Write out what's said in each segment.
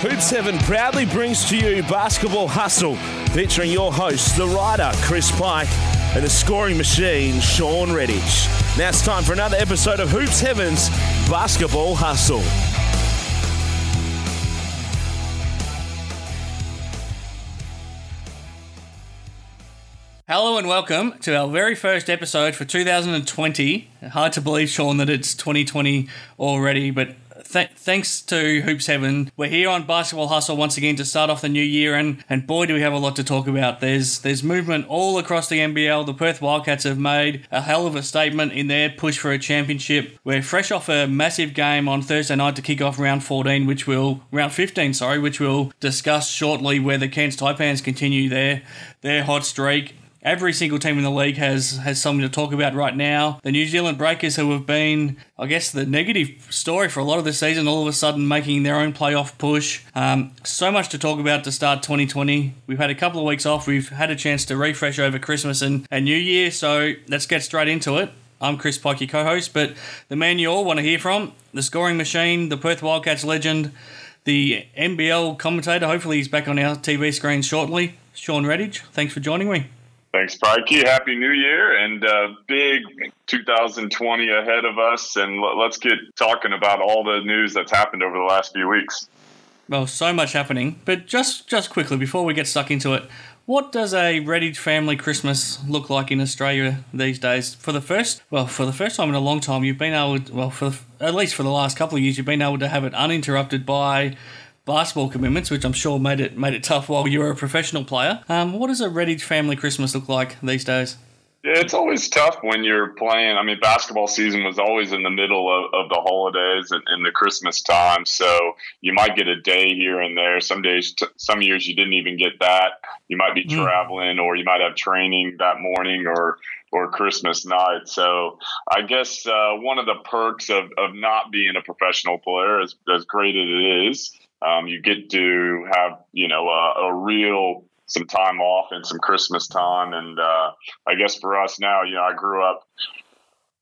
Hoops Heaven proudly brings to you Basketball Hustle, featuring your hosts, the writer Chris Pike and the scoring machine Shawn Redhage. Now it's time for another episode of Hoops Heaven's Basketball Hustle. Hello and welcome to our very first episode for 2020. Hard to believe, Shawn, that it's 2020 already, but th- thanks to Hoops Heaven, we're here on Basketball Hustle once again to start off the new year, and and boy, do we have a lot to talk about. There's there's movement all across the NBL. The Perth Wildcats have made a hell of a statement in their push for a championship. We're fresh off a massive game on Thursday night to kick off round 14, which will round 15, sorry, which we'll discuss shortly. Where the Cairns Taipans continue their their hot streak. Every single team in the league has has something to talk about right now. The New Zealand Breakers, who have been, I guess, the negative story for a lot of the season, all of a sudden making their own playoff push. Um, so much to talk about to start 2020. We've had a couple of weeks off. We've had a chance to refresh over Christmas and, and New Year. So let's get straight into it. I'm Chris Pike, your co-host, but the man you all want to hear from, the scoring machine, the Perth Wildcats legend, the NBL commentator. Hopefully, he's back on our TV screen shortly. Shawn Redhage, thanks for joining me. Thanks, Pikey. Happy New Year and uh, big 2020 ahead of us. And l- let's get talking about all the news that's happened over the last few weeks. Well, so much happening. But just just quickly before we get stuck into it, what does a Redhage family Christmas look like in Australia these days? For the first, well, for the first time in a long time, you've been able, well, for at least for the last couple of years, you've been able to have it uninterrupted by basketball commitments, which I'm sure made it made it tough while you were a professional player. Um, what does a Redhage family Christmas look like these days? Yeah, it's always tough when you're playing. I mean, basketball season was always in the middle of, of the holidays and, and the Christmas time, so you might get a day here and there. Some days, t- some years, you didn't even get that. You might be Mm. traveling, or you might have training that morning, or or Christmas night. So I guess uh, one of the perks of, of not being a professional player, as, as great as it is, um, you get to have you know a, a real some time off and some Christmas time. And uh, I guess for us now, you know, I grew up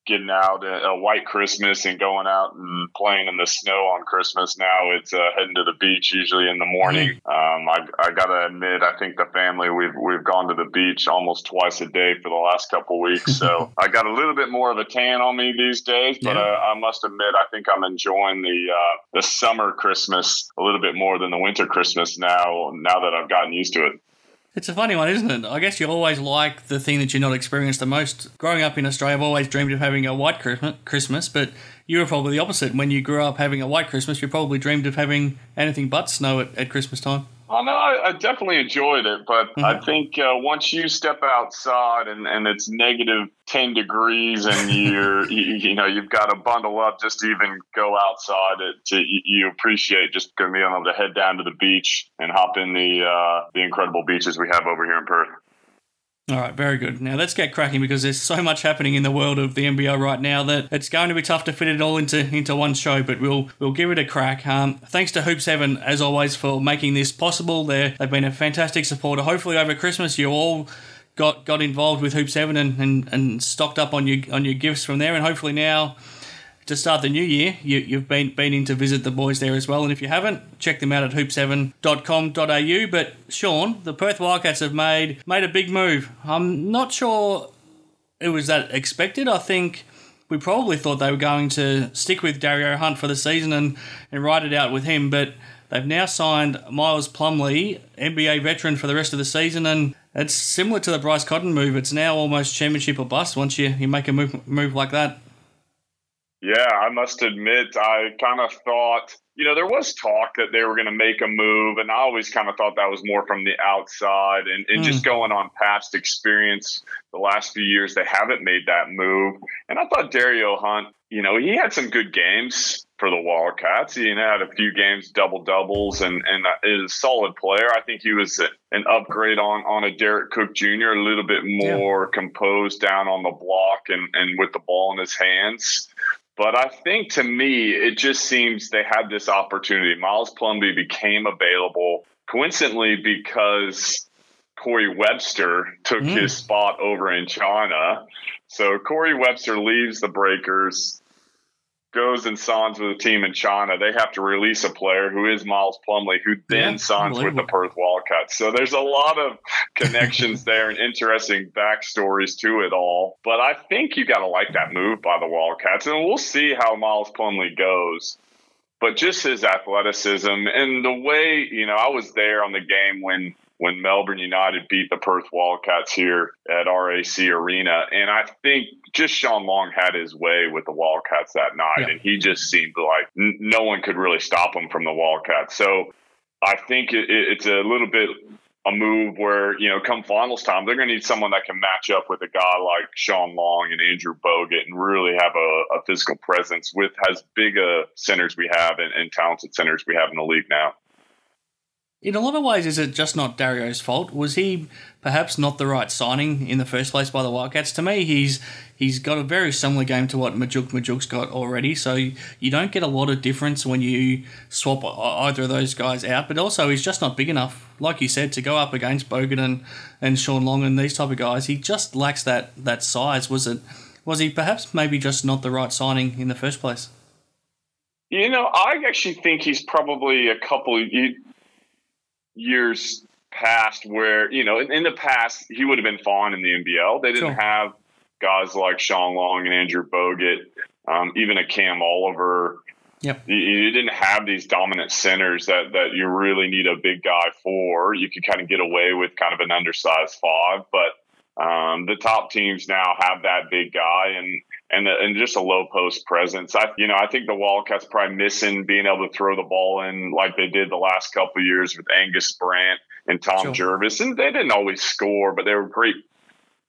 getting out a, a white Christmas and going out and playing in the snow on Christmas. Now it's uh, heading to the beach usually in the morning. Um, I, I gotta admit, I think the family we've we've gone to the beach almost twice a day for the last couple weeks. So I got a little bit more of a tan on me these days, but Yeah. uh, I must admit, I think I'm enjoying the uh, the summer Christmas a little bit more than the winter Christmas now. Now that I've gotten used to it. It's a funny one, isn't it? I guess you always like the thing that you're not experienced the most. Growing up in Australia, I've always dreamed of having a white Christmas, but you were probably the opposite. When you grew up having a white Christmas, you probably dreamed of having anything but snow at, at Christmas time. Oh no, I, I definitely enjoyed it, but Mm-hmm. I think uh, once you step outside and, and it's negative ten degrees and you're you, you know you've got to bundle up just to even go outside, it to you, you appreciate just being able to head down to the beach and hop in the uh, the incredible beaches we have over here in Perth. All right, very good. Now let's get cracking because there's so much happening in the world of the NBL right now that it's going to be tough to fit it all into into one show. But we'll we'll give it a crack. Um, thanks to Hoops Heaven as always for making this possible. They're, they've been a fantastic supporter. Hopefully over Christmas you all got got involved with Hoops Heaven and, and, and stocked up on your on your gifts from there. And hopefully now to start the new year, you, you've been been in to visit the boys there as well. And if you haven't, check them out at hoopsheaven.com.au. But Shawn, the Perth Wildcats have made made a big move. I'm not sure it was that expected. I think we probably thought they were going to stick with Dario Hunt for the season and, and ride it out with him. But they've now signed Miles Plumlee, NBA veteran for the rest of the season, and it's similar to the Bryce Cotton move. It's now almost championship or bust once you, you make a move move like that. Yeah, I must admit, I kind of thought, you know, there was talk that they were going to make a move, and I always kind of thought that was more from the outside. And, and just hmm. going on past experience the last few years, they haven't made that move. And I thought Dario Hunt, you know, he had some good games for the Wildcats. He had a few games double doubles and and uh, is a solid player. I think he was an upgrade on on a Derek Cooke Jr. A little bit more composed down on the block and and with the ball in his hands. But I think to me, it just seems they had this opportunity. Miles Plumlee became available coincidentally because Corey Webster took Mm. his spot over in China. So Corey Webster leaves the Breakers. Goes and signs with a team in China, they have to release a player who is Miles Plumlee, who then yeah, signs with the Perth Wildcats. So there's a lot of connections there and interesting backstories to it all. But I think you got to like that move by the Wildcats, and we'll see how Miles Plumlee goes. But just his athleticism and the way, you know, I was there on the game when when Melbourne United beat the Perth Wildcats here at RAC Arena. And I think just Shawn Long had his way with the Wildcats that night, yeah. and he just seemed like n- no one could really stop him from the Wildcats. So I think it, it's a little bit a move where, you know, come finals time, they're going to need someone that can match up with a guy like Shawn Long and Andrew Bogut and really have a, a physical presence with as big a centers we have and, and talented centers we have in the league now in a lot of ways, is it just not Dario's fault? Was he perhaps not the right signing in the first place by the Wildcats? To me, he's he's got a very similar game to what Majok Majok's got already. So you don't get a lot of difference when you swap either of those guys out. But also, he's just not big enough, like you said, to go up against Bogut and, and Shawn Long and these type of guys. He just lacks that that size. Was it? Was he perhaps maybe just not the right signing in the first place? You know, I actually think he's probably a couple. You, years past where you know in, in, the past he would have been fine in the NBL. They didn't sure. have guys like Shawn Long and Andrew Bogut, um, even a Cam Oliver. Yep. You, you, didn't have these dominant centers that that you really need a big guy for. You could kind of get away with kind of an undersized five, but um, the top teams now have that big guy and and and just a low post presence. I you know I think the Wildcats probably missing being able to throw the ball in like they did the last couple of years with Angus Brandt and Tom sure. Jervis, and they didn't always score, but they were great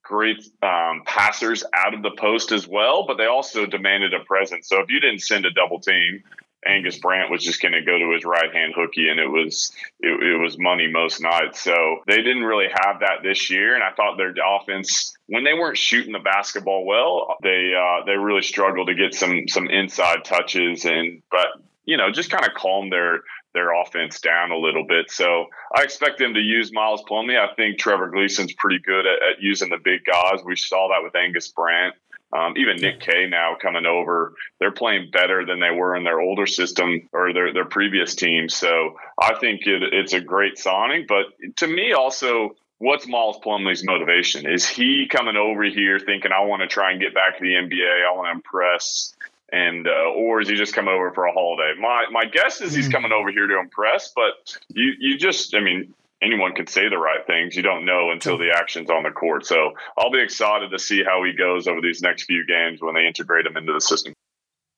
great um, passers out of the post as well. But they also demanded a presence. So if you didn't send a double team, Angus Brandt was just going to go to his right hand hooky, and it was it, it, was money most nights. So they didn't really have that this year, and I thought their offense when they weren't shooting the basketball well, they uh, they really struggled to get some some inside touches, and but you know just kind of calm their their offense down a little bit. So I expect them to use Miles Plumlee. I think Trevor Gleeson's pretty good at, at using the big guys. We saw that with Angus Brandt. Um, even Nick Kay now coming over, they're playing better than they were in their older system or their, their previous team. So I think it, it's a great signing. But to me, also, what's Miles Plumlee's motivation? Is he coming over here thinking, I want to try and get back to the NBA, I want to impress? And uh, or is he just come over for a holiday? My my guess is he's hmm. coming over here to impress, but you you just I mean anyone can say the right things. You don't know until the action's on the court. So I'll be excited to see how he goes over these next few games when they integrate him into the system.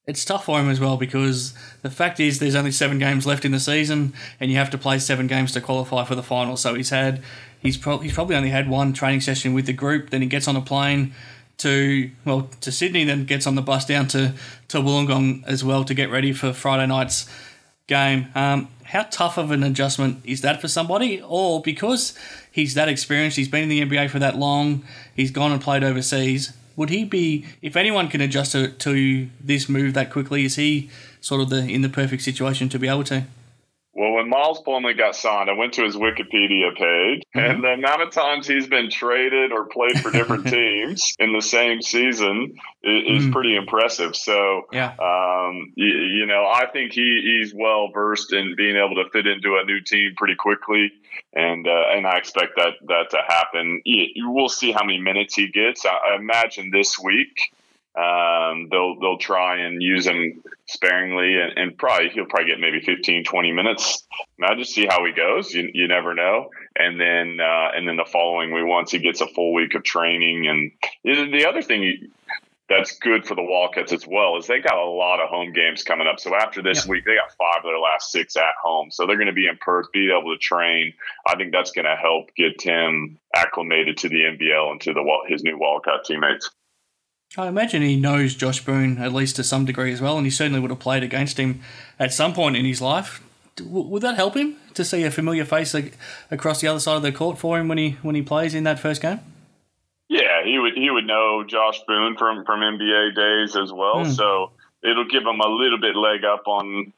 It's tough for him as well because the fact is there's only seven games left in the season, and you have to play seven games to qualify for the final. So he's had he's, pro- he's probably only had one training session with the group. Then he gets on a plane to well to Sydney, then gets on the bus down to to Wollongong as well to get ready for Friday night's game. Um, how tough of an adjustment is that for somebody? Or because he's that experienced, he's been in the NBA for that long, he's gone and played overseas, would he be, if anyone can adjust to, to this move that quickly, is he sort of the in the perfect situation to be able to? Well, when Miles Plumlee got signed, I went to his Wikipedia page, mm-hmm. and the amount of times he's been traded or played for different teams in the same season is, mm. pretty impressive. So, yeah, um, you, you, know, I think he, he's well versed in being able to fit into a new team pretty quickly, and uh, and I expect that that to happen. You, we'll see how many minutes he gets. I, I imagine this week um, they'll they'll try and use him sparingly, and, and, probably he'll probably get maybe 15, 20 minutes. Now just see how he goes. You, you never know. And then uh, and then the following week, once he gets a full week of training, and the other thing that's good for the Wildcats as well is they got a lot of home games coming up. So after this yeah. week, they got five of their last six at home. So they're going to be in Perth, be able to train. I think that's going to help get Tim acclimated to the NBL and to the his new Wildcat teammates. I imagine he knows Josh Boone at least to some degree as well, and he certainly would have played against him at some point in his life. Would that help him to see a familiar face across the other side of the court for him when he when he plays in that first game? Yeah, he would he would know Josh Boone from from NBA days as well, mm. so it'll give him a little bit leg up on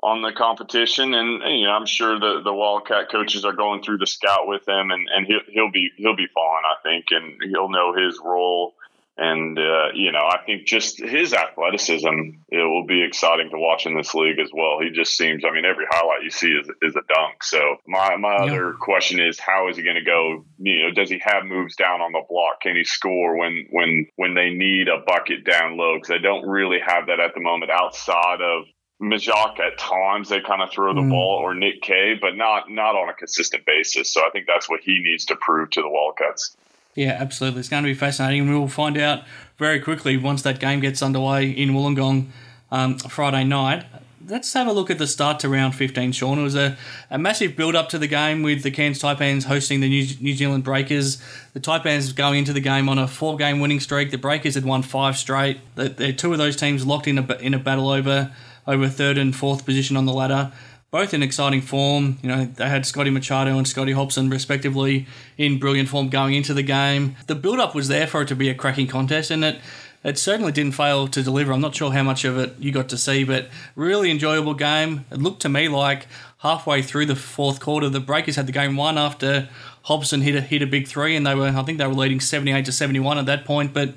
on the competition, and, and, you know I'm sure the the Wildcat coaches are going through the scout with him, and and he'll he'll be he'll be fine, I think, and he'll know his role And, uh, you know, I think just his athleticism, it will be exciting to watch in this league as well. He just seems, I mean, every highlight you see is, is a dunk. So my, my yeah. other question is, how is he going to go? You know, does he have moves down on the block? Can he score when, when, when they need a bucket down low? Because they don't really have that at the moment outside of Majok at times they kind of throw the mm. ball or Nick Kay, but not not on a consistent basis. So I think that's what he needs to prove to the Wildcats. Yeah, absolutely. It's going to be fascinating, we'll find out very quickly once that game gets underway in Wollongong um, Friday night. Let's have a look at the start to round 15, Shawn. It was a, a massive build up to the game with the Cairns Taipans hosting the New, New Zealand Breakers. The Taipans going into the game on a four game winning streak. The Breakers had won five straight. The, the two of those teams locked in a, in a battle over over third and fourth position on the ladder. Both in exciting form. You know, they had Scotty Machado and Scotty Hopson, respectively, in brilliant form going into the game. The build up was there for it to be a cracking contest, and it it certainly didn't fail to deliver. I'm not sure how much of it you got to see, but really enjoyable game. It looked to me like halfway through the fourth quarter, the Breakers had the game won after Hopson hit a hit a big three, and they were I think they were leading 78 to 71 at that point, but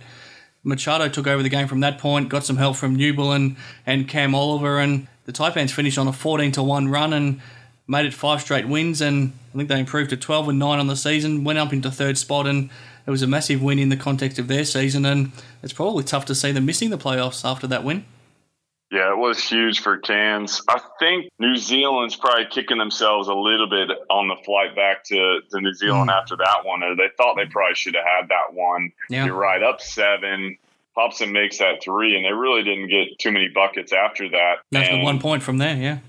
Machado took over the game from that point, got some help from Newbill and, and Cam Oliver, and the Taipans finished on a 14 to 1 run and made it five straight wins. And I think they improved to 12 and 9 on the season, went up into third spot, and it was a massive win in the context of their season. And it's probably tough to see them missing the playoffs after that win. Yeah, it was huge for Cairns. I think New Zealand's probably kicking themselves a little bit on the flight back to, to New Zealand mm. after that one. They thought they probably should have had that one. Yeah. You're right, up seven. Hopson makes that three, and they really didn't get too many buckets after that. That's the one point from there, yeah.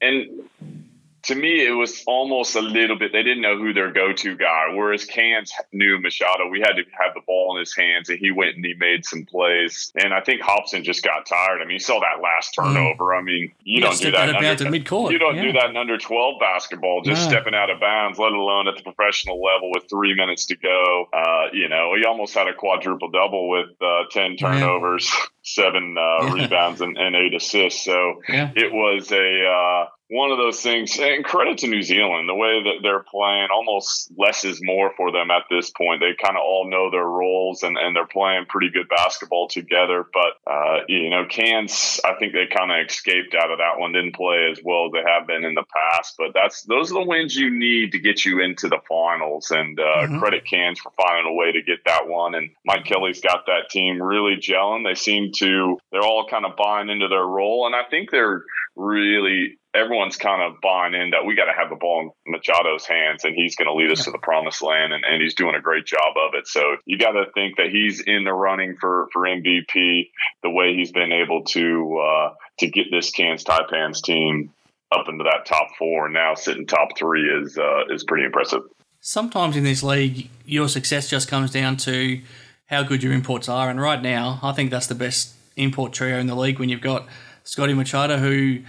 And to me, it was almost a little bit. They didn't know who their go-to guy. Whereas Cairns knew Machado. We had to have the ball in his hands, and he went and he made some plays. And I think Hopson just got tired. I mean, you saw that last mm. turnover. I mean, you, don't do that. Under, mid-court. You don't yeah. do that in under twelve basketball. Just stepping out of bounds, let alone at the professional level with three minutes to go. Uh, you know, he almost had a quadruple double with uh, ten turnovers. Yeah. seven uh, rebounds and, and, eight assists. So yeah. it was a uh, one of those things. And credit to New Zealand, the way that they're playing, almost less is more for them at this point. They kind of all know their roles and, and they're playing pretty good basketball together. But, uh, you know, Cairns, I think they kind of escaped out of that one, didn't play as well as they have been in the past. But that's those are the wins you need to get you into the finals. And uh, mm-hmm. credit Cairns for finding a way to get that one. And Mike Kelly's got that team really gelling. They seem to, they're all kind of buying into their role. And I think they're really everyone's kind of buying in that we got to have the ball in Machado's hands and he's going to lead us to the promised land and, and he's doing a great job of it. So you got to think that he's in the running for, for MVP the way he's been able to, uh, to get this Cairns Taipans team up into that top four and now sitting top three is, uh, is pretty impressive. Sometimes in this league, your success just comes down to how good your imports are. And right now, I think that's the best import trio in the league when you've got Scotty Machado, who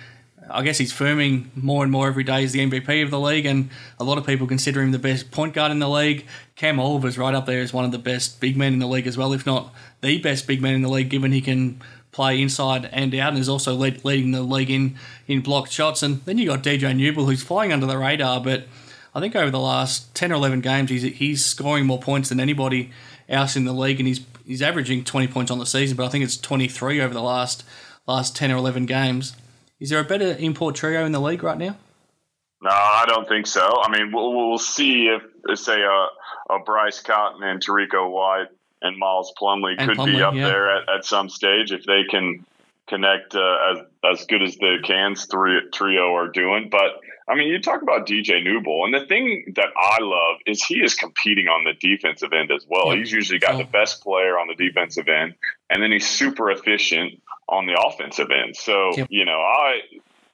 I guess he's firming more and more every day as the MVP of the league, and a lot of people consider him the best point guard in the league. Cam Oliver's right up there as one of the best big men in the league as well, if not the best big man in the league, given he can play inside and out, and is also lead, leading the league in in blocked shots. And then you got DJ Newbill, who's flying under the radar, but I think over the last ten or eleven games, he's he's scoring more points than anybody else in the league, and he's he's averaging twenty points on the season, but I think it's twenty three over the last last ten or eleven games. Is there a better import trio in the league right now? No, I don't think so. I mean, we'll, we'll see if, say, a, a Bryce Cotton and Terrico White and Miles Plumlee and could Plumlee, be up yeah. there at, at some stage if they can connect uh, as as good as the Cairns three, trio are doing. But I mean, you talk about DJ Newbill, and the thing that I love is he is competing on the defensive end as well. Yeah. He's usually got the best player on the defensive end, and then he's super efficient on the offensive end. So, you know, I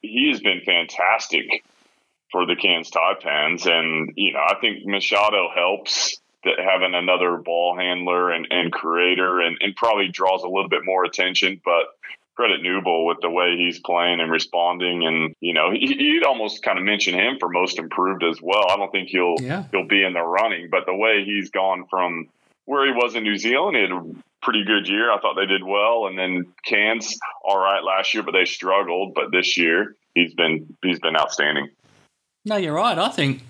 he has been fantastic for the Cairns Taipans. And, you know, I think Machado helps that having another ball handler and, and creator and, and probably draws a little bit more attention. But credit Newbill with the way he's playing and responding. And, you know, you'd almost kind of mention him for most improved as well. I don't think he'll yeah. he'll be in the running, but the way he's gone from where he was in New Zealand, he had a pretty good year. I thought they did well, and then Cairns all right last year, but they struggled. But this year, he's been he's been outstanding. No, you're right. I think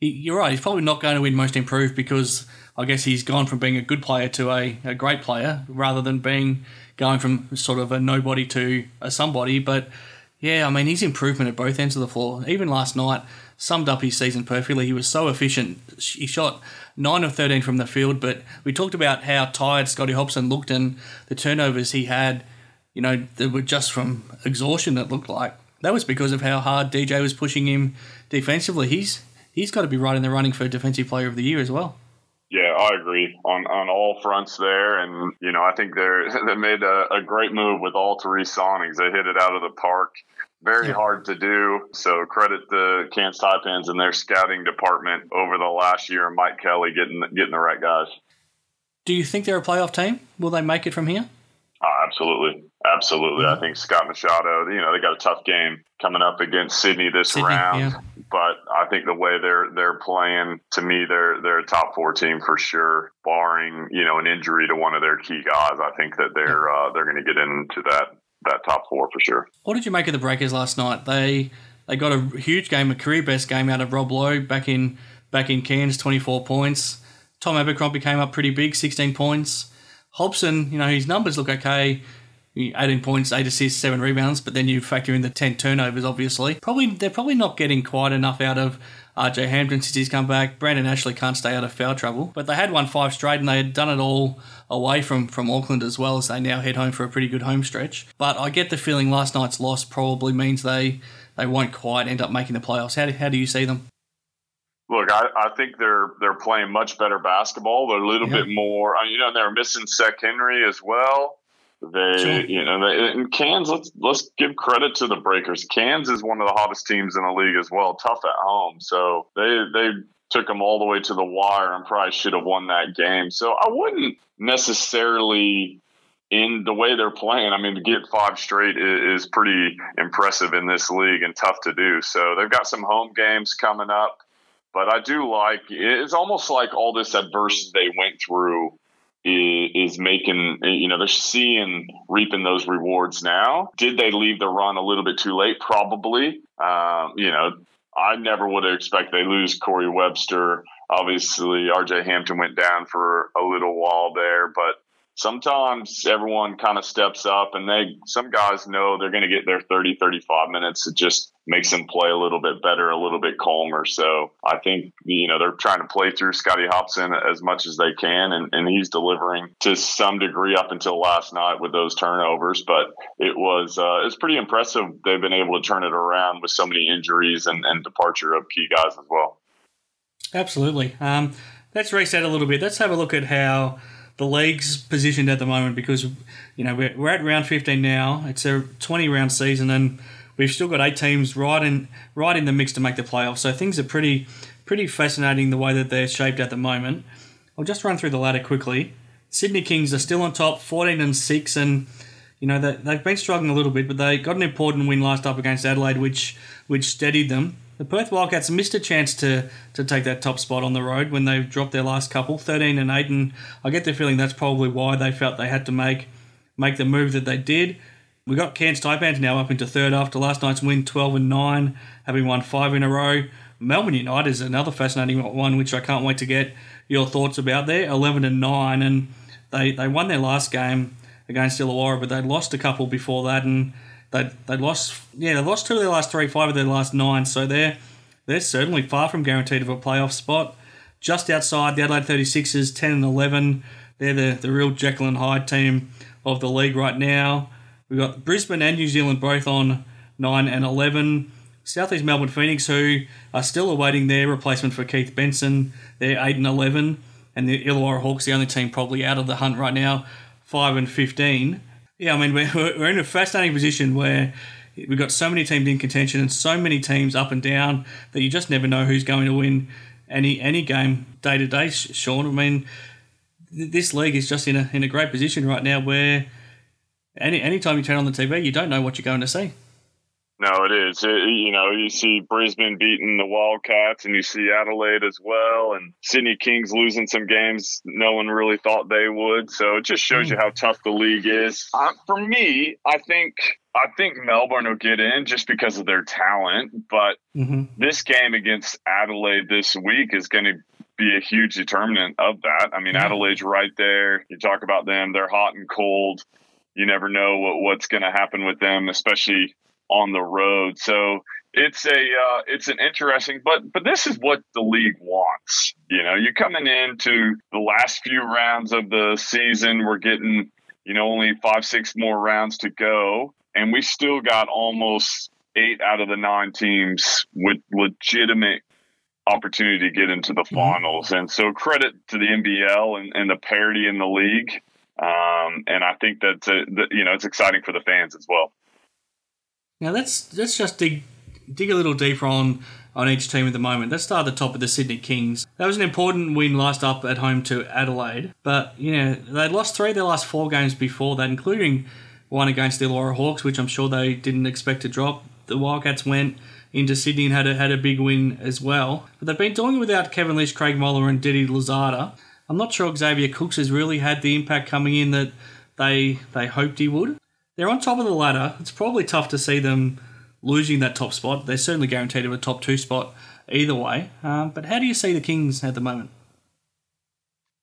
you're right. He's probably not going to win most improved because I guess he's gone from being a good player to a, a great player rather than being going from sort of a nobody to a somebody. But yeah, I mean, his improvement at both ends of the floor. Even last night summed up his season perfectly. He was so efficient. He shot 9 of 13 from the field, but we talked about how tired Scotty Hopson looked and the turnovers he had, you know, that were just from exhaustion, it looked like. That was because of how hard DJ was pushing him defensively. He's he's got to be right in the running for Defensive Player of the Year as well. Yeah, I agree on on all fronts there, and you know I think they're they made a, a great move with all three signings. They hit it out of the park. Very yeah. hard to do. So credit the Cairns Taipans and their scouting department over the last year, and Mike Kelly getting getting the right guys. Do you think they're a playoff team? Will they make it from here? Oh, absolutely. Absolutely. Mm-hmm. I think Scott Machado, you know, they got a tough game coming up against Sydney this Sydney, round. Yeah. But I think the way they're they're playing, to me, they're they're a top four team for sure. Barring you know an injury to one of their key guys, I think that they're uh, they're going to get into that that top four for sure. What did you make of the Breakers last night? They they got a huge game, a career best game out of Rob Loe back in back in Cairns, twenty four points. Tom Abercrombie came up pretty big, sixteen points. Hopson, you know, his numbers look okay. 18 points, 8 assists, 7 rebounds, but then you factor in the 10 turnovers, obviously. Probably They're probably not getting quite enough out of RJ Hampton since he's come back. Brandon Ashley can't stay out of foul trouble, but they had won five straight and they had done it all away from, from Auckland as well as they now head home for a pretty good home stretch. But I get the feeling last night's loss probably means they, they won't quite end up making the playoffs. How do, how do you see them? Look, I, I think they're they're playing much better basketball. They're a little bit more, you know, they're missing Sek Henry as well. They, you know, they, and Cairns. Let's let's give credit to the Breakers. Cairns is one of the hottest teams in the league as well. Tough at home, so they they took them all the way to the wire and probably should have won that game. So I wouldn't necessarily in the way they're playing. I mean, to get five straight is, is pretty impressive in this league and tough to do. So they've got some home games coming up. But I do like it's almost like all this adversity they went through is, making you know they're seeing reaping those rewards now. Did they leave the run a little bit too late? Probably. Um, you know, I never would have expected they lose Corey Webster. Obviously, RJ Hampton went down for a little while there, but sometimes everyone kind of steps up and they some guys know they're going to get their 30 35 minutes. It just makes them play a little bit better a little bit calmer. So i think you know they're trying to play through scotty hopson as much as they can and, and he's delivering to some degree up until last night with those turnovers. But it was uh, it's pretty impressive they've been able to turn it around with so many injuries and, and departure of key guys as well. Absolutely. Um, let's reset a little bit. Let's have a look at how the league's positioned at the moment because you know we're, we're at round 15 now. It's a 20 round season and we've still got eight teams right in right in the mix to make the playoffs. So things are pretty pretty fascinating the way that they're shaped at the moment. I'll just run through the ladder quickly. Sydney Kings are still on top, 14 and 6 and you know they, they've been struggling a little bit, but they got an important win last up against Adelaide, which which steadied them. The Perth Wildcats missed a chance to, to take that top spot on the road when they dropped their last couple, 13 and 8, and I get the feeling that's probably why they felt they had to make make the move that they did. We got Cairns Taipans now up into third after last night's win, 12 and 9, having won five in a row. Melbourne United is another fascinating one, which I can't wait to get your thoughts about there, 11 and 9, and they, they won their last game against Illawarra, but they lost a couple before that, and they they lost yeah they lost two of their last three, five of their last nine. So they're they're certainly far from guaranteed of a playoff spot. Just outside the Adelaide 36ers, 10 and 11. They're the, the real Jekyll and Hyde team of the league right now. We've got Brisbane and New Zealand both on 9 and 11. Southeast Melbourne Phoenix, who are still awaiting their replacement for Keith Benson, they're 8 and 11. And the Illawarra Hawks, the only team probably out of the hunt right now, 5 and 15. Yeah, I mean, we're, we're in a fascinating position where we've got so many teams in contention and so many teams up and down that you just never know who's going to win any any game day to day. Shawn, I mean, this league is just in a in a great position right now where any anytime you turn on the TV, you don't know what you're going to see. No, it is. It, you know, you see Brisbane beating the Wildcats, and you see Adelaide as well, and Sydney Kings losing some games no one really thought they would. So it just shows you how tough the league is. Uh, for me, I think I think Melbourne will get in just because of their talent, but mm-hmm. this game against Adelaide this week is going to be a huge determinant of that. I mean, Adelaide's right there. You talk about them; they're hot and cold. You never know what, what's going to happen with them, especially on the road. So it's a uh, it's an interesting, but but this is what the league wants. You know, you're coming into the last few rounds of the season. We're getting you know only five six more rounds to go, and we still got almost eight out of the nine teams with legitimate opportunity to get into the mm-hmm. finals. And so credit to the NBL and, and the parity in the league. Um, and I think that, that you know it's exciting for the fans as well. Now let's let's just dig dig a little deeper on on each team at the moment. Let's start at the top of the Sydney Kings. That was an important win last up at home to Adelaide, but you know they lost three of their last four games before that, including one against the Illawarra Hawks, which I'm sure they didn't expect to drop. The Wildcats went into Sydney and had a, had a big win as well. But they've been doing it without Kevin Lisch, Craig Moller, and Didi Louzada. I'm not sure Xavier Cooks has really had the impact coming in that they they hoped he would. They're on top of the ladder. It's probably tough to see them losing that top spot. They're certainly guaranteed of a top two spot either way. Um, but how do you see the Kings at the moment?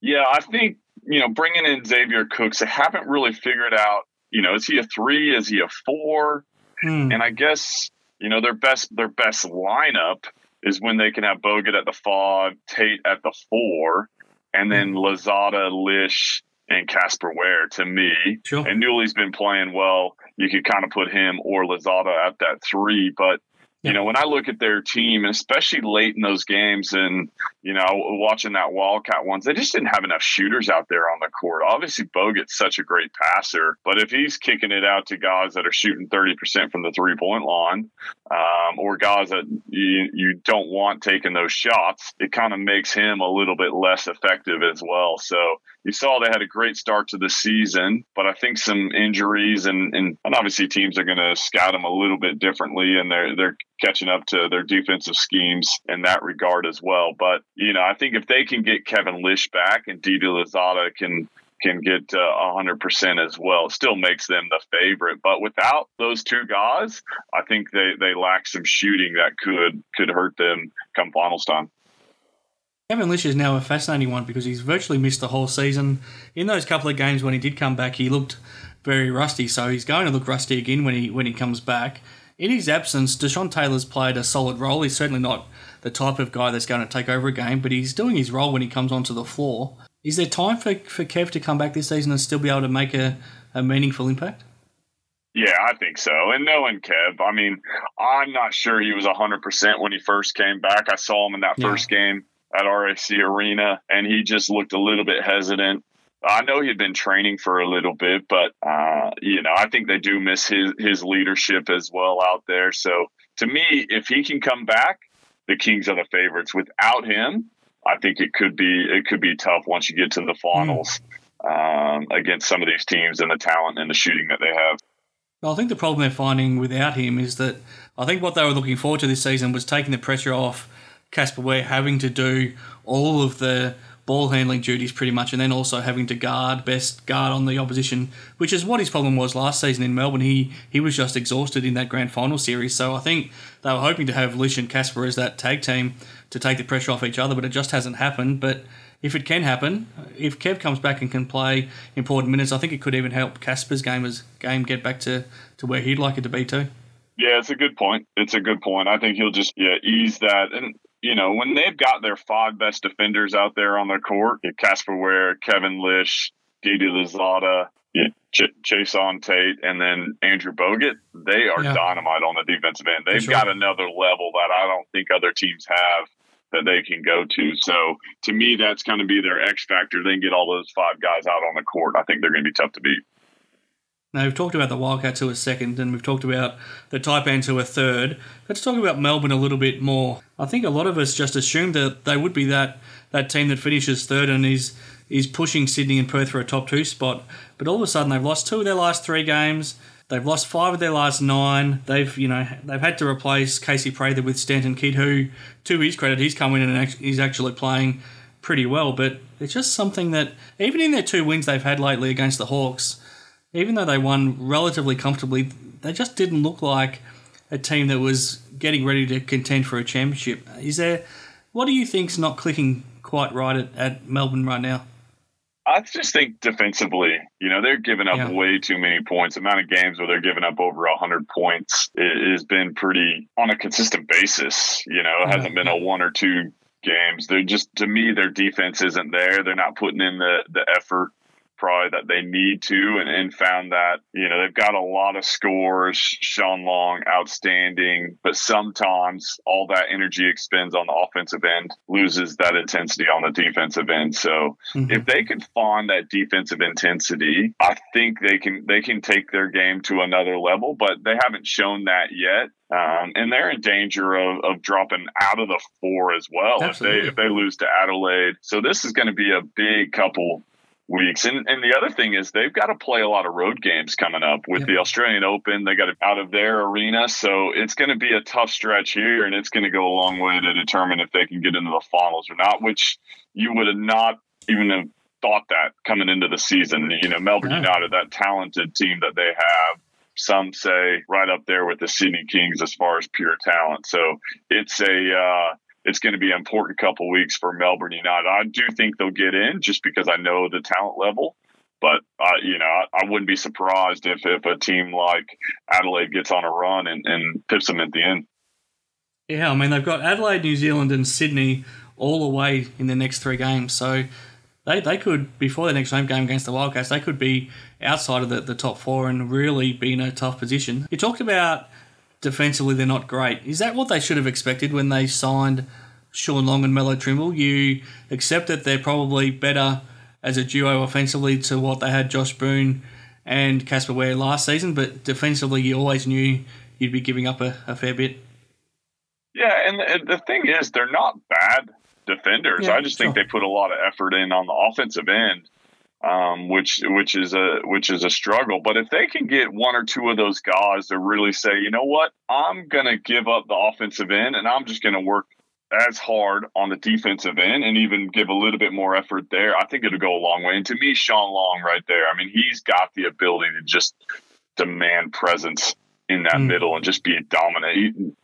Yeah, I think you know bringing in Xavier Cooks, they haven't really figured out. You know, is he a three? Is he a four? Hmm. And I guess you know their best their best lineup is when they can have Bogut at the five, Tate at the four, and then hmm. Louzada, Lisch, and Casper Ware to me. Sure. And Newley's been playing well. You could kind of put him or Louzada at that three, but you know, when I look at their team, especially late in those games, and you know, watching that Wildcat ones, they just didn't have enough shooters out there on the court. Obviously, Bogut's such a great passer, but if he's kicking it out to guys that are shooting thirty percent from the three point line, um, or guys that you, you don't want taking those shots, it kind of makes him a little bit less effective as well. So you saw they had a great start to the season, but I think some injuries and, and, and obviously teams are going to scout them a little bit differently, and they're they're catching up to their defensive schemes in that regard as well. But you know, I think if they can get Kevin Lisch back and Didi Louzada can can get uh, hundred percent as well, it still makes them the favorite. But without those two guys, I think they they lack some shooting that could could hurt them come finals time. Kevin Lisch is now a fascinating one because he's virtually missed the whole season. In those couple of games when he did come back, he looked very rusty. So he's going to look rusty again when he when he comes back. In his absence, DeShon Taylor's played a solid role. He's certainly not the type of guy that's going to take over a game, but he's doing his role when he comes onto the floor. Is there time for, for Kev to come back this season and still be able to make a, a meaningful impact? Yeah, I think so. And knowing Kev, I mean, I'm not sure he was 100% when he first came back. I saw him in that yeah. first game at RAC Arena, and he just looked a little bit hesitant. I know he'd been training for a little bit, but uh, you know, I think they do miss his his leadership as well out there. So to me, if he can come back, the Kings are the favorites. Without him, I think it could be it could be tough once you get to the finals um, against some of these teams and the talent and the shooting that they have. Well, I think the problem they're finding without him is that I think what they were looking forward to this season was taking the pressure off Casper Ware having to do all of the ball handling duties pretty much, and then also having to guard best guard on the opposition, which is what his problem was last season in Melbourne. He he was just exhausted in that grand final series. So I think they were hoping to have Lisch and Casper as that tag team to take the pressure off each other, but it just hasn't happened. But if it can happen, if Kev comes back and can play important minutes, I think it could even help Casper's game as game get back to, to where he'd like it to be too. Yeah, it's a good point. It's a good point. I think he'll just yeah ease that, and you know, when they've got their five best defenders out there on their court, Casper Ware, Kevin Lisch, Didi Louzada, Ch- On Tate, and then Andrew Bogut, they are yeah. dynamite on the defensive end. They've sure. got another level that I don't think other teams have that they can go to. So to me, that's going to be their X factor. They can get all those five guys out on the court. I think they're going to be tough to beat. Now, we've talked about the Wildcats who a second, and we've talked about the Taipans to a third. Let's talk about Melbourne a little bit more. I think a lot of us just assumed that they would be that, that team that finishes third and is, is pushing Sydney and Perth for a top two spot. But all of a sudden, they've lost two of their last three games. They've lost five of their last nine. They've, you know, they've had to replace Casey Prather with Stanton Kidd, who, to his credit, he's come in and he's actually playing pretty well. But it's just something that, even in their two wins they've had lately against the Hawks, even though they won relatively comfortably, they just didn't look like a team that was getting ready to contend for a championship. Is there what do you think's not clicking quite right at, at Melbourne right now? I just think defensively, you know, they're giving up yeah. way too many points. The amount of games where they're giving up over 100 points has been pretty on a consistent basis. You know, it hasn't been a one or two games. They're just, to me, their defense isn't there. They're not putting in the, the effort probably that they need to and, and found that, you know, they've got a lot of scores. Shawn Long, outstanding, but sometimes all that energy expends on the offensive end, loses that intensity on the defensive end. So mm-hmm. if they can find that defensive intensity, I think they can they can take their game to another level, but they haven't shown that yet. Um, and they're in danger of, of dropping out of the four as well Absolutely. if they if they lose to Adelaide. So this is going to be a big couple weeks. And and the other thing is they've got to play a lot of road games coming up with yep. the Australian Open. They got it out of their arena, so it's going to be a tough stretch here, and it's going to go a long way to determine if they can get into the finals or not. Which you would have not even have thought that coming into the season. You know, Melbourne yeah. United, that talented team that they have. Some say right up there with the Sydney Kings as far as pure talent. So it's a uh, it's going to be an important couple weeks for Melbourne United. I do think they'll get in just because I know the talent level. But uh, you know, I, I, wouldn't be surprised if, if a team like Adelaide gets on a run and, and pips them at the end. Yeah, I mean they've got Adelaide, New Zealand, and Sydney all away in the next three games. So they, they could before the next home game against the Wildcats, they could be outside of the, the top four and really be in a tough position. You talked about defensively they're not great. Is that what they should have expected when they signed Shawn Long and Melo Trimble? You accept that they're probably better as a duo offensively to what they had Josh Boone and Casper Ware last season, but defensively you always knew you'd be giving up a, a fair bit. Yeah, and the, the thing is, they're not bad defenders. Yeah, I just sure. think they put a lot of effort in on the offensive end um, which which is a which is a struggle. But if they can get one or two of those guys to really say, you know what, I'm going to give up the offensive end and I'm just going to work as hard on the defensive end and even give a little bit more effort there, I think it'll go a long way. And to me, Shawn Long right there, I mean, he's got the ability to just demand presence in that mm. middle and just be a dominant.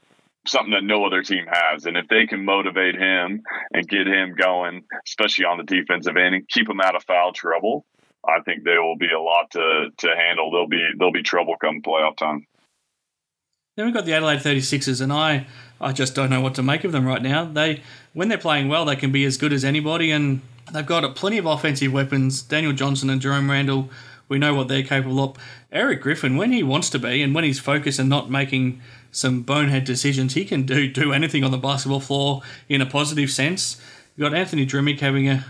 Something that no other team has. And if they can motivate him and get him going, especially on the defensive end, and keep him out of foul trouble, I think there will be a lot to to handle. There'll be there'll be trouble come playoff time. Then we've got the Adelaide 36ers, and I, I just don't know what to make of them right now. They, when they're playing well, they can be as good as anybody, and they've got plenty of offensive weapons. Daniel Johnson and Jerome Randle, we know what they're capable of. Eric Griffin, when he wants to be, and when he's focused and not making some bonehead decisions. He can do do anything on the basketball floor in a positive sense. You've got Anthony Drmic having a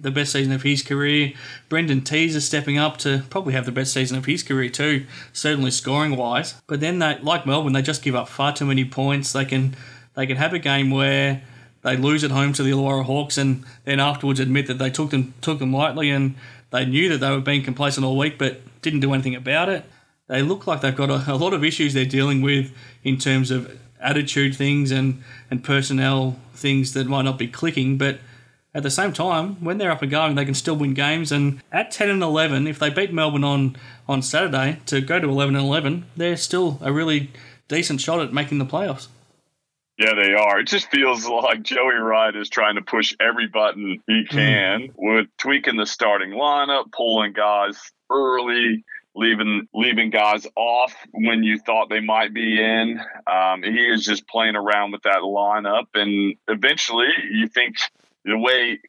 the best season of his career. Brendan Teys stepping up to probably have the best season of his career too, certainly scoring wise. But then they like Melbourne, they just give up far too many points. They can they can have a game where they lose at home to the Illawarra Hawks and then afterwards admit that they took them took them lightly and they knew that they were being complacent all week but didn't do anything about it they look like they've got a, a lot of issues they're dealing with in terms of attitude things and, and personnel things that might not be clicking, but at the same time, when they're up and going, they can still win games. And at 10 and 11, if they beat Melbourne on, on Saturday to go to 11 and 11, they're still a really decent shot at making the playoffs. Yeah, they are. It just feels like Joey Wright is trying to push every button he hmm. can mm. with tweaking the starting lineup, pulling guys early, leaving leaving guys off when you thought they might be in. Um, he is just playing around with that lineup, and eventually, you think the way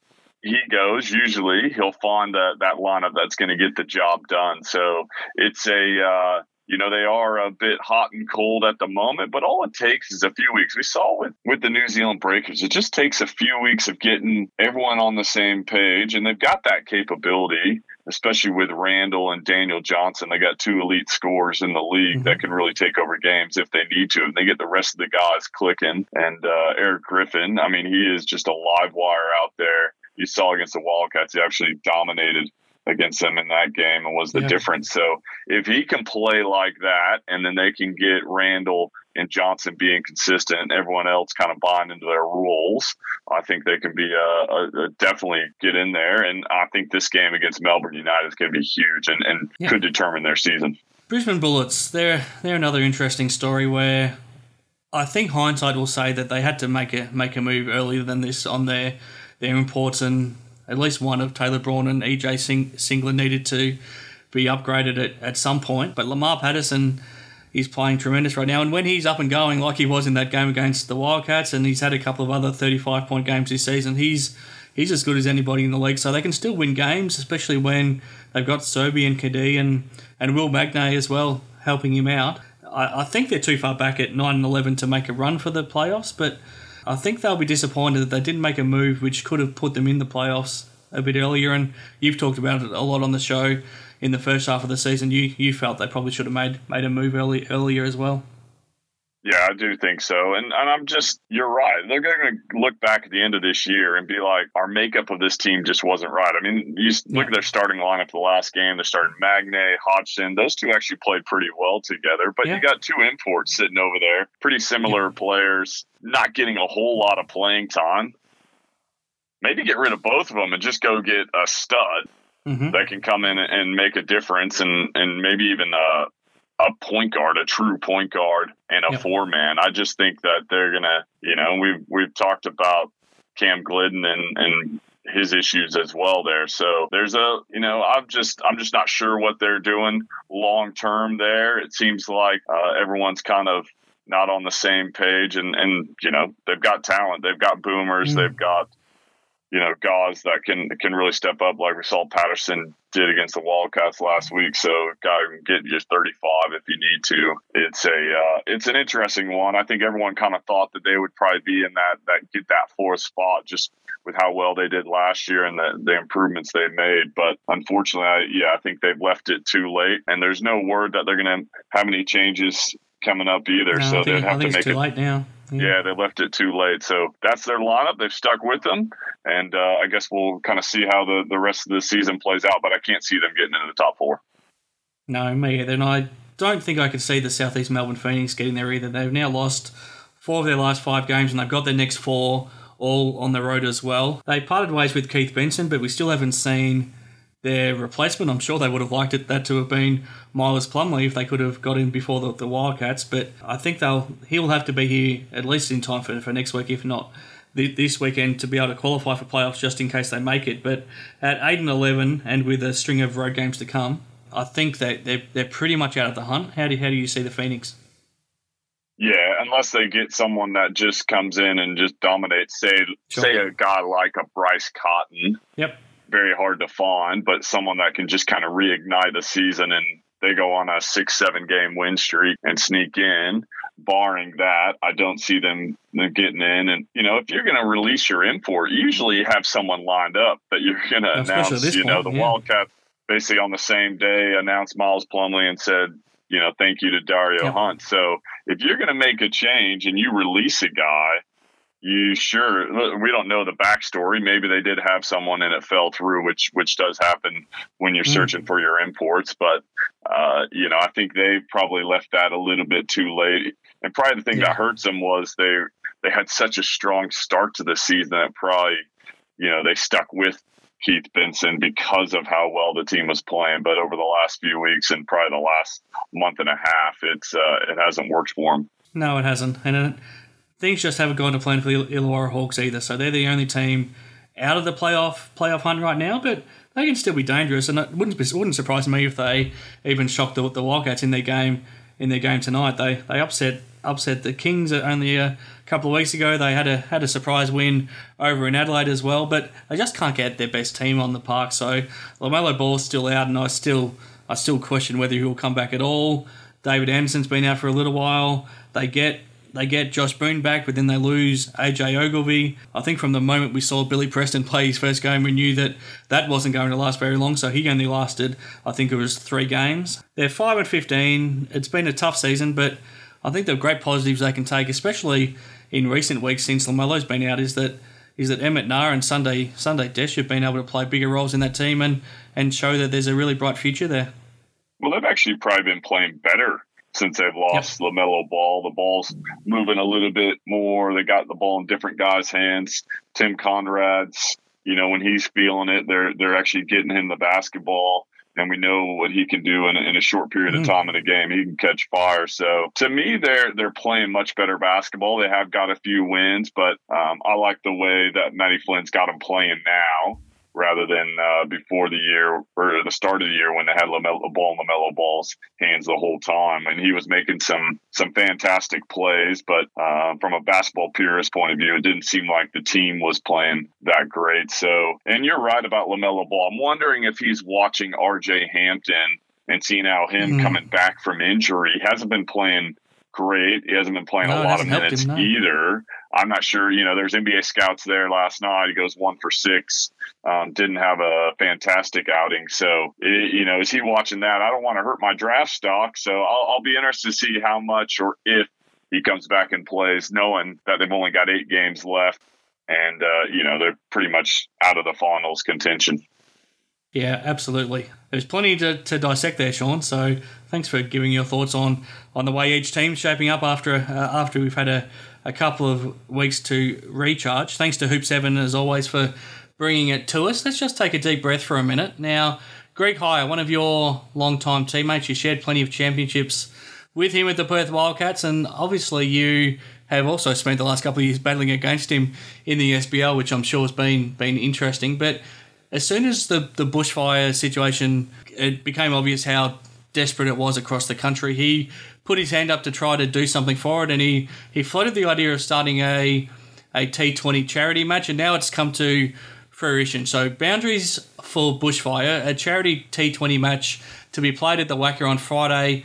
he goes, usually he'll find that that lineup that's going to get the job done. So it's a uh, you know they are a bit hot and cold at the moment but all it takes is a few weeks we saw with with the new zealand breakers it just takes a few weeks of getting everyone on the same page and they've got that capability especially with Randle and Daniel Johnson. They got two elite scorers in the league mm-hmm. that can really take over games if they need to. And they get the rest of the guys clicking. And uh, Eric Griffin, I mean, he is just a live wire out there. You saw against the Wildcats, he actually dominated against them in that game and was the yeah. difference. So if he can play like that and then they can get Randle and Johnson being consistent and everyone else kind of buying into their rules, I think they can be uh, a, a definitely get in there. And I think this game against Melbourne United is going to be huge and, and yeah. could determine their season. Brisbane Bullets, they're they're another interesting story where I think hindsight will say that they had to make a make a move earlier than this on their their imports and at least one of Taylor Braun and EJ Sing- Singler needed to be upgraded at, at some point. But Lamar Patterson is playing tremendous right now. And when he's up and going, like he was in that game against the Wildcats, and he's had a couple of other 35 point games this season, he's he's as good as anybody in the league. So they can still win games, especially when they've got Sobey and Cadee and, and Will Magnay as well helping him out. I, I think they're too far back at 9 and 11 to make a run for the playoffs, but I think they'll be disappointed that they didn't make a move which could have put them in the playoffs a bit earlier. And you've talked about it a lot on the show in the first half of the season. You you felt they probably should have made made a move early earlier as well. Yeah, I do think so. And, and I'm just, you're right. They're going to look back at the end of this year and be like, our makeup of this team just wasn't right. I mean, you look at their starting lineup the last game. They're starting Magnay, Hodgson. Those two actually played pretty well together, but yeah. you got two imports sitting over there, pretty similar yeah. players, not getting a whole lot of playing time. Maybe get rid of both of them and just go get a stud. Mm-hmm. that can come in and make a difference and, and maybe even uh, a point guard, a true point guard, and a yep. four man. I just think that they're gonna, you know, we've we've talked about Cam Gliddon and and his issues as well there. So there's a, you know, I'm just I'm just not sure what they're doing long term there. It seems like uh, everyone's kind of not on the same page, and and you know they've got talent, they've got boomers, mm. they've got you know, guys that can can really step up, like we saw Patterson did against the Wildcats last week. So, guy can get you 35 if you need to. It's a uh, it's an interesting one. I think everyone kind of thought that they would probably be in that that get that fourth spot just with how well they did last year and the, the improvements they made. But unfortunately, I, yeah, I think they've left it too late. And there's no word that they're going to have any changes coming up either. No, so they'd have to make it too late now. Yeah. they left it too late. So that's their lineup. They've stuck with them, and uh, I guess we'll kind of see how the the rest of the season plays out. But I can't see them getting into the top four. No, me either. And I don't think I could see the Southeast Melbourne Phoenix getting there either. They've now lost four of their last five games, and they've got their next four all on the road as well. They parted ways with Keith Benson, but we still haven't seen their replacement. I'm sure they would have liked it that to have been Miles Plumlee if they could have got him before the, the Wildcats. But I think they'll he will have to be here at least in time for, for next week, if not this weekend, to be able to qualify for playoffs just in case they make it. But at eight and eleven, and with a string of road games to come, I think that they're they're pretty much out of the hunt. How do how do you see the Phoenix? Yeah, unless they get someone that just comes in and just dominates. Say sure. say a guy like a Bryce Cotton. Yep very hard to find, but someone that can just kind of reignite the season and they go on a six, seven game win streak and sneak in. Barring that, I don't see them getting in. And, you know, if you're going to release your import, you usually have someone lined up that you're going to announce, you know, the yeah. Wildcats basically on the same day announced Miles Plumlee and said, you know, thank you to Dario yep. Hunt. So if you're going to make a change and you release a guy, you sure we don't know the backstory maybe they did have someone and it fell through which which does happen when you're mm. searching for your imports but uh, you know i think they probably left that a little bit too late and probably the thing yeah. that hurts them was they they had such a strong start to the season that probably you know they stuck with Keith Benson because of how well the team was playing. But over the last few weeks and probably the last month and a half, it's uh, it hasn't worked for them. No, it hasn't, and it, things just haven't gone to plan for the Illawarra Hawks either. So they're the only team out of the playoff playoff hunt right now, but they can still be dangerous. And it wouldn't wouldn't surprise me if they even shocked the, the Wildcats in their game in their game tonight. They they upset upset the Kings only a couple of weeks ago. They had a had a surprise win over in Adelaide as well, but they just can't get their best team on the park. So LaMelo Ball's still out, and I still I still question whether he'll come back at all. David Anderson's been out for a little while. They get they get Josh Boone back, but then they lose AJ Ogilvy. I think from the moment we saw Billy Preston play his first game, we knew that that wasn't going to last very long. So he only lasted, I think it was three games. They're five and fifteen. It's been a tough season, but I think the great positives they can take, especially in recent weeks since LaMelo's been out, is that is that Emmett Naar and Sunday Sunday Dech have been able to play bigger roles in that team and and show that there's a really bright future there. Well, they've actually probably been playing better since they've lost yep. LaMelo Ball. The ball's moving a little bit more. They got the ball in different guys' hands. Tim Coenraad's, you know, when he's feeling it, they're they're actually getting him the basketball. and we know what he can do in, in a short period of time in a game. He can catch fire. So to me, they're they're playing much better basketball. They have got a few wins, but um, I like the way that Matty Flynn's got them playing now rather than uh, before the year or the start of the year when they had LaMelo Ball and LaMelo Ball's hands the whole time, and he was making some some fantastic plays. But uh, from a basketball purist point of view, it didn't seem like the team was playing that great. So, and you're right about LaMelo Ball. I'm wondering if he's watching R.J. Hampton and seeing how him mm-hmm. coming back from injury hasn't been playing great. He hasn't been playing no, a lot of minutes either. I'm not sure. You know, there's NBA scouts there last night. He goes one for six. Um, didn't have a fantastic outing. So, it, you know, is he watching that? I don't want to hurt my draft stock. So I'll, I'll be interested to see how much or if he comes back and plays, knowing that they've only got eight games left. And, uh, you know, they're pretty much out of the finals contention. Yeah, absolutely. There's plenty to, to dissect there, Shawn. So thanks for giving your thoughts on, on the way each team's shaping up after uh, after we've had a, a couple of weeks to recharge. Thanks to Hoops Heaven as always for bringing it to us. Let's just take a deep breath for a minute. Now, Greg Hire, one of your long-time teammates, you shared plenty of championships with him at the Perth Wildcats, and obviously you have also spent the last couple of years battling against him in the SBL, which I'm sure has been been interesting. But as soon as the, the bushfire situation, it became obvious how desperate it was across the country. He put his hand up to try to do something for it, and he, he floated the idea of starting a a T20 charity match, and now it's come to fruition. So, boundaries for bushfire, a charity T20 match to be played at the WACA on Friday,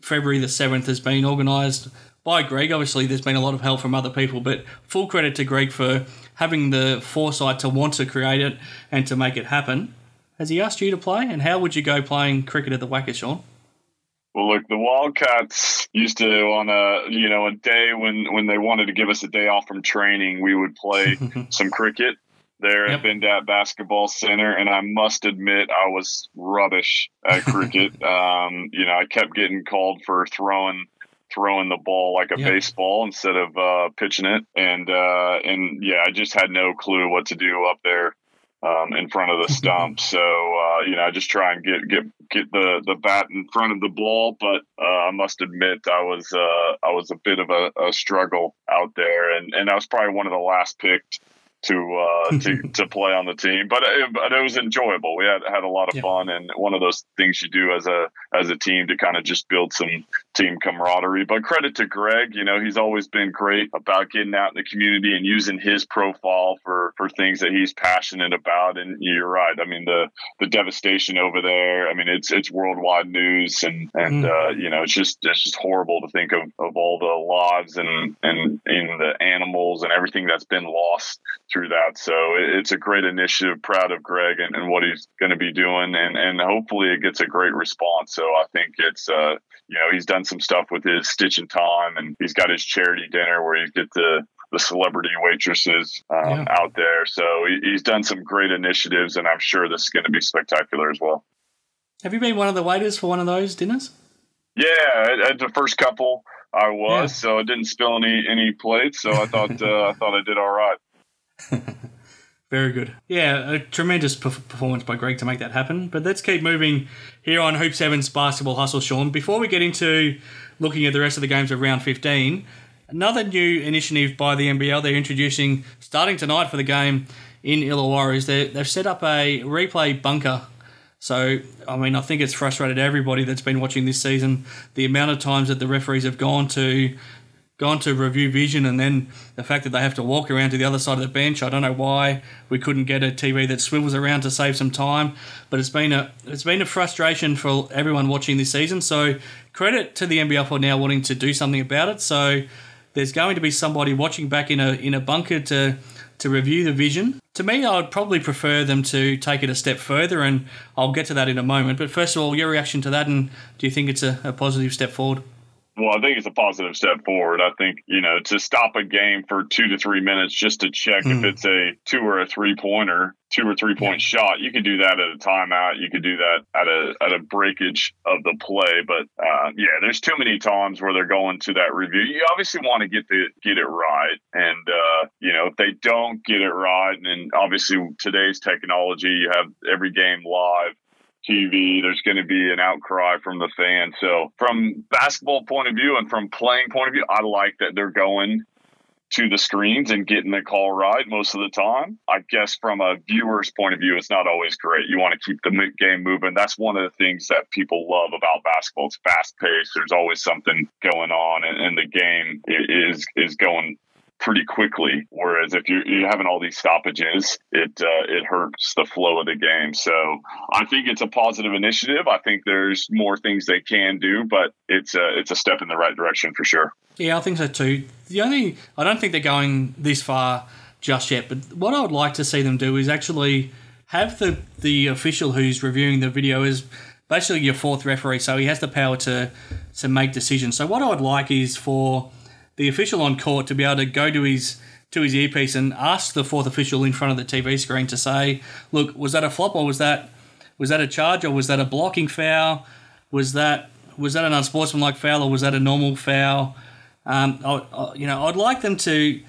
February the 7th, has been organised by Greg. Obviously, there's been a lot of help from other people, but full credit to Greg for having the foresight to want to create it and to make it happen. Has he asked you to play? And how would you go playing cricket at the WACA, Shawn? Well, look, the Wildcats used to on a you know a day when when they wanted to give us a day off from training, we would play some cricket there yep. at Bendat Basketball Center, and I must admit I was rubbish at cricket. um, you know, I kept getting called for throwing throwing the ball like a baseball instead of uh, pitching it. And uh, and yeah, I just had no clue what to do up there um, in front of the stump. so uh, you know, I just try and get get get the the bat in front of the ball. But uh, I must admit, I was uh, I was a bit of a, a struggle out there, and and I was probably one of the last picked to uh, to to play on the team. But it, but it was enjoyable. We had had a lot of yeah. fun, and one of those things you do as a as a team to kind of just build some team camaraderie. But credit to Greg, you know, he's always been great about getting out in the community and using his profile for for things that he's passionate about. And you're right. I mean, the the devastation over there. I mean, it's it's worldwide news, and and mm. uh, you know, it's just it's just horrible to think of of all the lives and and in the animals and everything that's been lost through that. So it's a great initiative. Proud of Greg and, and what he's going to be doing, and and hopefully it gets a great response. So I think it's uh you know he's done some stuff with his Stitch Time, and he's got his charity dinner where he get the the celebrity waitresses um, yeah. out there. So he, he's done some great initiatives, and I'm sure this is going to be spectacular as well. Have you been one of the waiters for one of those dinners? Yeah, at the first couple I was, yeah. so I didn't spill any any plates. So I thought uh, I thought I did all right. Very good. Yeah, a tremendous performance by Greg to make that happen. But let's keep moving here on Hoops Heaven's Basketball Hustle, Shawn. Before we get into looking at the rest of the games of round 15, another new initiative by the NBL they're introducing starting tonight for the game in Illawarra is they've set up a replay bunker. So, I mean, I think it's frustrated everybody that's been watching this season the amount of times that the referees have gone to gone to review vision and then the fact that they have to walk around to the other side of the bench. I don't know why we couldn't get a TV that swivels around to save some time, but it's been a it's been a frustration for everyone watching this season. So credit to the NBL for now wanting to do something about it. So there's going to be somebody watching back in a in a bunker to to review the vision. To me, I would probably prefer them to take it a step further, and I'll get to that in a moment. But first of all, your reaction to that, and do you think it's a, a positive step forward? Well, I think it's a positive step forward. I think, you know, to stop a game for two to three minutes just to check mm. if hmm. it's a two or a three pointer, two or three point yeah. shot, you could do that at a timeout. You could do that at a at a breakage of the play. But uh, yeah, there's too many times where they're going to that review. You obviously want to get the get it right, and uh, you know if they don't get it right, and obviously today's technology, you have every game live TV. There's going to be an outcry from the fans. So, from basketball point of view and from playing point of view, I like that they're going to the screens and getting the call right most of the time. I guess from a viewer's point of view, it's not always great. You want to keep the game moving. That's one of the things that people love about basketball. It's fast paced. There's always something going on, and, and the game is is going pretty quickly. Whereas if you're, you're having all these stoppages, it uh, it hurts the flow of the game. So I think it's a positive initiative. I think there's more things they can do, but it's a, it's a step in the right direction for sure. Yeah, I think so too. The only I don't think they're going this far just yet, but what I would like to see them do is actually have the the official who's reviewing the video is basically your fourth referee, so he has the power to to make decisions. So what I would like is for the official on court to be able to go to his to his earpiece and ask the fourth official in front of the TV screen to say, "Look, was that a flop or was that was that a charge or was that a blocking foul? Was that was that an unsportsmanlike foul or was that a normal foul?" Um, I, I, you know, I'd like them to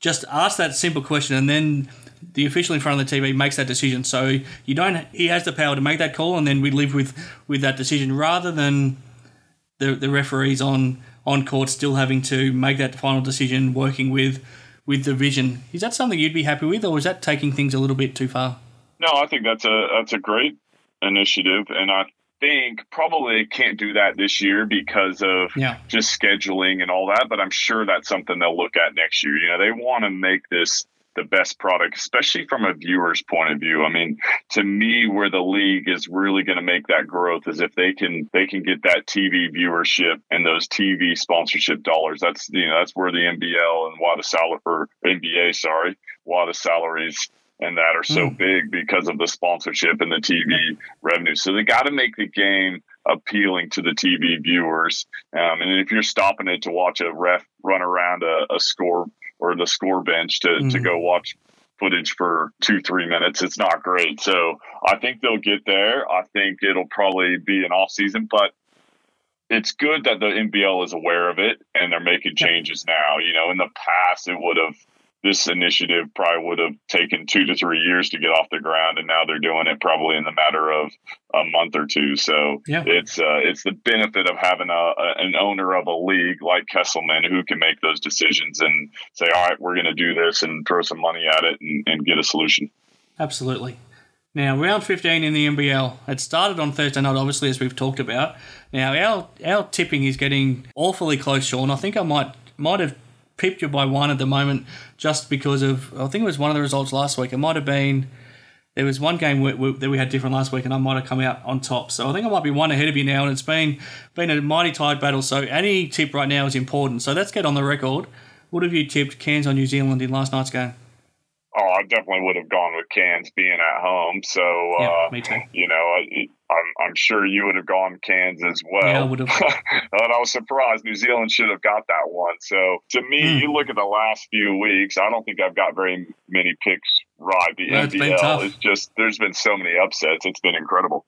just ask that simple question and then the official in front of the TV makes that decision. So you don't. He has the power to make that call, and then we live with with that decision rather than the the referees on on court still having to make that final decision, working with with the vision. Is that something you'd be happy with, or is that taking things a little bit too far? No, I think that's a that's a great initiative, and I think probably can't do that this year because of yeah. just scheduling and all that. But I'm sure that's something they'll look at next year. You know, they want to make this the best product, especially from a viewer's point of view. I mean, to me, where the league is really going to make that growth is if they can they can get that TV viewership and those TV sponsorship dollars. That's you know that's where the NBL and why the salary for NBA, sorry, why the salaries and that are so mm. big because of the sponsorship and the TV revenue. So they got to make the game appealing to the TV viewers. Um, and if you're stopping it to watch a ref run around a, a score or the score bench to, mm-hmm. to go watch footage for two, three minutes. It's not great. So I think they'll get there. I think it'll probably be an off season, but it's good that the NBL is aware of it and they're making changes now. You know, in the past, it would have this initiative probably would have taken two to three years to get off the ground, and now they're doing it probably in the matter of a month or two. So yeah. it's uh, it's the benefit of having a, a, an owner of a league like Kestelman who can make those decisions and say, all right, we're going to do this and throw some money at it and, and get a solution. Absolutely. Now, round 15 in the NBL. It started on Thursday night, obviously, as we've talked about. Now, our our tipping is getting awfully close, Shawn. I think I might might have peeped you by one at the moment just because of, I think it was one of the results last week. It might have been, there was one game we, we, that we had different last week and I might have come out on top. So I think I might be one ahead of you now and it's been, been a mighty tight battle. So any tip right now is important. So let's get on the record. What have you tipped Cairns on New Zealand in last night's game? Oh, I definitely would have gone with Cairns being at home. So, yeah, uh, me too. You know, I, I'm, I'm sure you would have gone Cairns as well. Yeah, I would have. and I was surprised New Zealand should have got that one. So, to me, mm. you look at the last few weeks, I don't think I've got very many picks right. The well, NBL is just, there's been so many upsets. It's been incredible.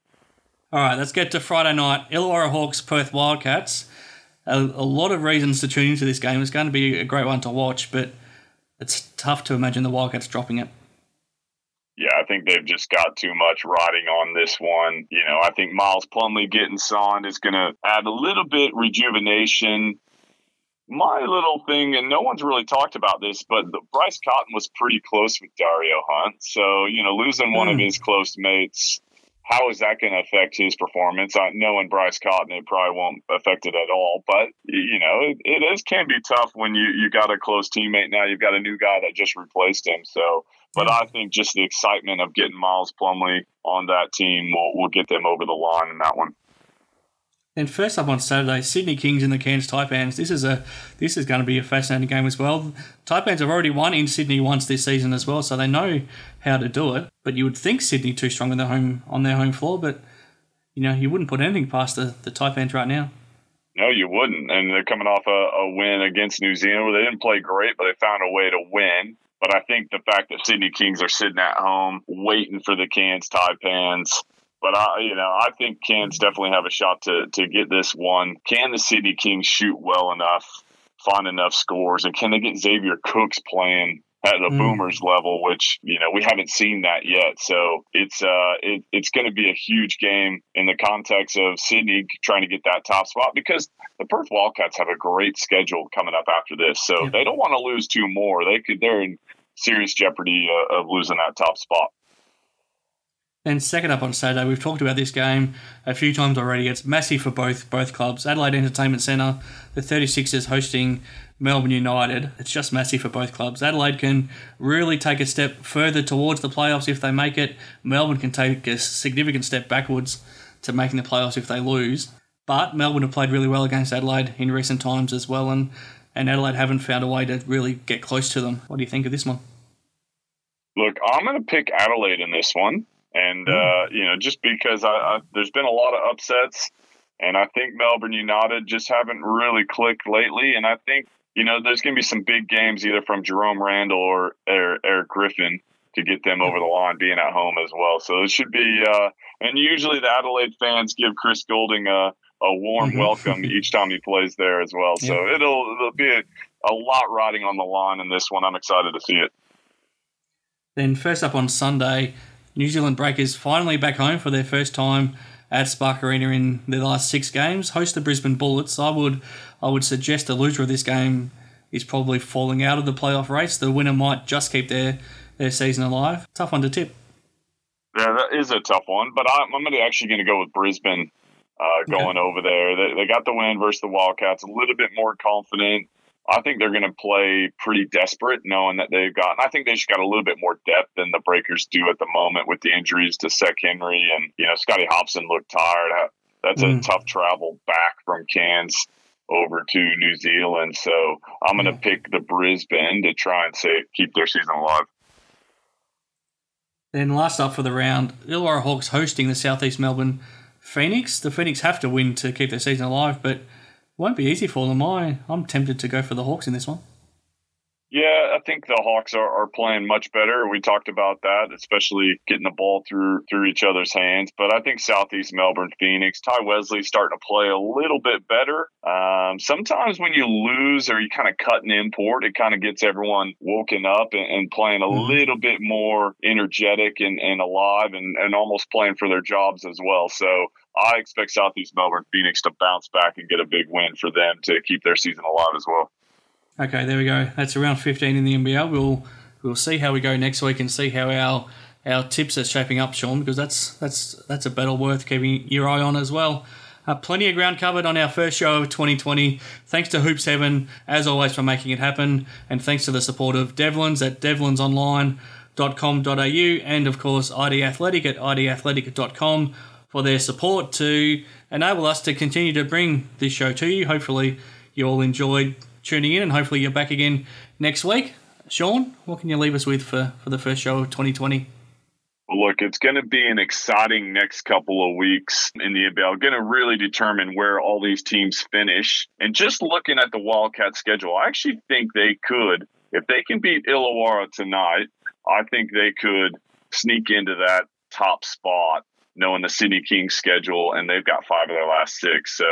All right, let's get to Friday night. Illawarra Hawks, Perth Wildcats. A, a lot of reasons to tune into this game. It's going to be a great one to watch, but it's tough to imagine the Wildcats dropping it. Yeah, I think they've just got too much riding on this one. You know, I think Miles Plumlee getting signed is going to add a little bit rejuvenation. My little thing, and no one's really talked about this, but the, Bryce Cotton was pretty close with Dario Hunt. So, you know, losing mm. one of hmm. his close mates how is that going to affect his performance? I knowing Bryce Cotton, it probably won't affect it at all. But you know, it, it is can be tough when you you got a close teammate now. You've got a new guy that just replaced him. So, but I think just the excitement of getting Miles Plumlee on that team will will get them over the line in that one. And first up on Saturday, Sydney Kings and the Cairns Taipans. This is a this is going to be a fascinating game as well. Taipans have already won in Sydney once this season as well, so they know how to do it. But you would think Sydney too strong on their home on their home floor, but you know you wouldn't put anything past the the Taipans right now. No, you wouldn't. And they're coming off a, a win against New Zealand where they didn't play great, but they found a way to win. But I think the fact that Sydney Kings are sitting at home waiting for the Cairns Taipans but I, you know, I think Cairns definitely have a shot to to get this one. Can the Sydney Kings shoot well enough, find enough scores, and can they get Xavier Cooks playing at the mm. Boomers level, which you know we haven't seen that yet. So it's uh it, it's going to be a huge game in the context of Sydney trying to get that top spot because the Perth Wildcats have a great schedule coming up after this, so yeah. they don't want to lose two more. They could they're in serious jeopardy uh, of losing that top spot. Then second up on Saturday, we've talked about this game a few times already. It's massive for both both clubs. Adelaide Entertainment Centre, the 36ers hosting Melbourne United. It's just massive for both clubs. Adelaide can really take a step further towards the playoffs if they make it. Melbourne can take a significant step backwards to making the playoffs if they lose. But Melbourne have played really well against Adelaide in recent times as well, and, and Adelaide haven't found a way to really get close to them. What do you think of this one? Look, I'm going to pick Adelaide in this one. And, mm. uh, you know, just because I, I, there's been a lot of upsets, and I think Melbourne United just haven't really clicked lately. And I think, you know, there's going to be some big games either from Jerome Randle or, or Eric Griffin to get them over the line being at home as well. So it should be, uh, and usually the Adelaide fans give Chris Goulding a, a warm mm-hmm. welcome each time he plays there as well. So yeah. it'll, it'll be a, a lot riding on the line in this one. I'm excited to see it. Then first up on Sunday, New Zealand Breakers finally back home for their first time at Spark Arena in their last six games. Host the Brisbane Bullets. I would I would suggest the loser of this game is probably falling out of the playoff race. The winner might just keep their their season alive. Tough one to tip. Yeah, that is a tough one, but I'm, I'm actually going to go with Brisbane uh, going over there. They, they got the win versus the Wildcats, a little bit more confident. I think they're going to play pretty desperate, knowing that they've got. I think they just got a little bit more depth than the Breakers do at the moment with the injuries to Sek Henry and you know Scotty Hopson looked tired. That's mm. a tough travel back from Cairns over to New Zealand. So I'm going to pick the Brisbane to try and say keep their season alive. Then last up for the round, Illawarra Hawks hosting the Southeast Melbourne Phoenix. The Phoenix have to win to keep their season alive, but won't be easy for them. I I'm tempted to go for the Hawks in this one. Yeah, I think the Hawks are, are playing much better. We talked about that, especially getting the ball through through each other's hands. But I think Southeast Melbourne, Phoenix, Tai Wesley starting to play a little bit better. Um, sometimes when you lose or you kind of cut an import, it kind of gets everyone woken up and, and playing a mm-hmm. little bit more energetic and, and alive and, and almost playing for their jobs as well. So I expect Southeast Melbourne Phoenix to bounce back and get a big win for them to keep their season alive as well. Okay, there we go. That's around 15 in the NBL. We'll we'll see how we go next week and see how our our tips are shaping up, Shawn, because that's that's that's a battle worth keeping your eye on as well. Uh, plenty of ground covered on our first show of 2020. Thanks to Hoops Heaven, as always, for making it happen, and thanks to the support of Devlins at devlinsonline.com.au and, of course, ID Athletic at idathletic.com for their support to enable us to continue to bring this show to you. Hopefully, you all enjoyed tuning in, and hopefully you're back again next week. Shawn, what can you leave us with for, for the first show of 2020? Well, look, it's going to be an exciting next couple of weeks in the NBL. Going to really determine where all these teams finish. And just looking at the Wildcat schedule, I actually think they could, if they can beat Illawarra tonight, I think they could sneak into that top spot knowing the Sydney Kings schedule, and they've got five of their last six. So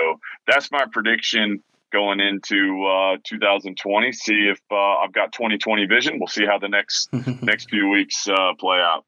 that's my prediction going into uh, 2020. See if uh, I've got 2020 vision. We'll see how the next next few weeks uh, play out.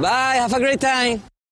Bye, have a great time.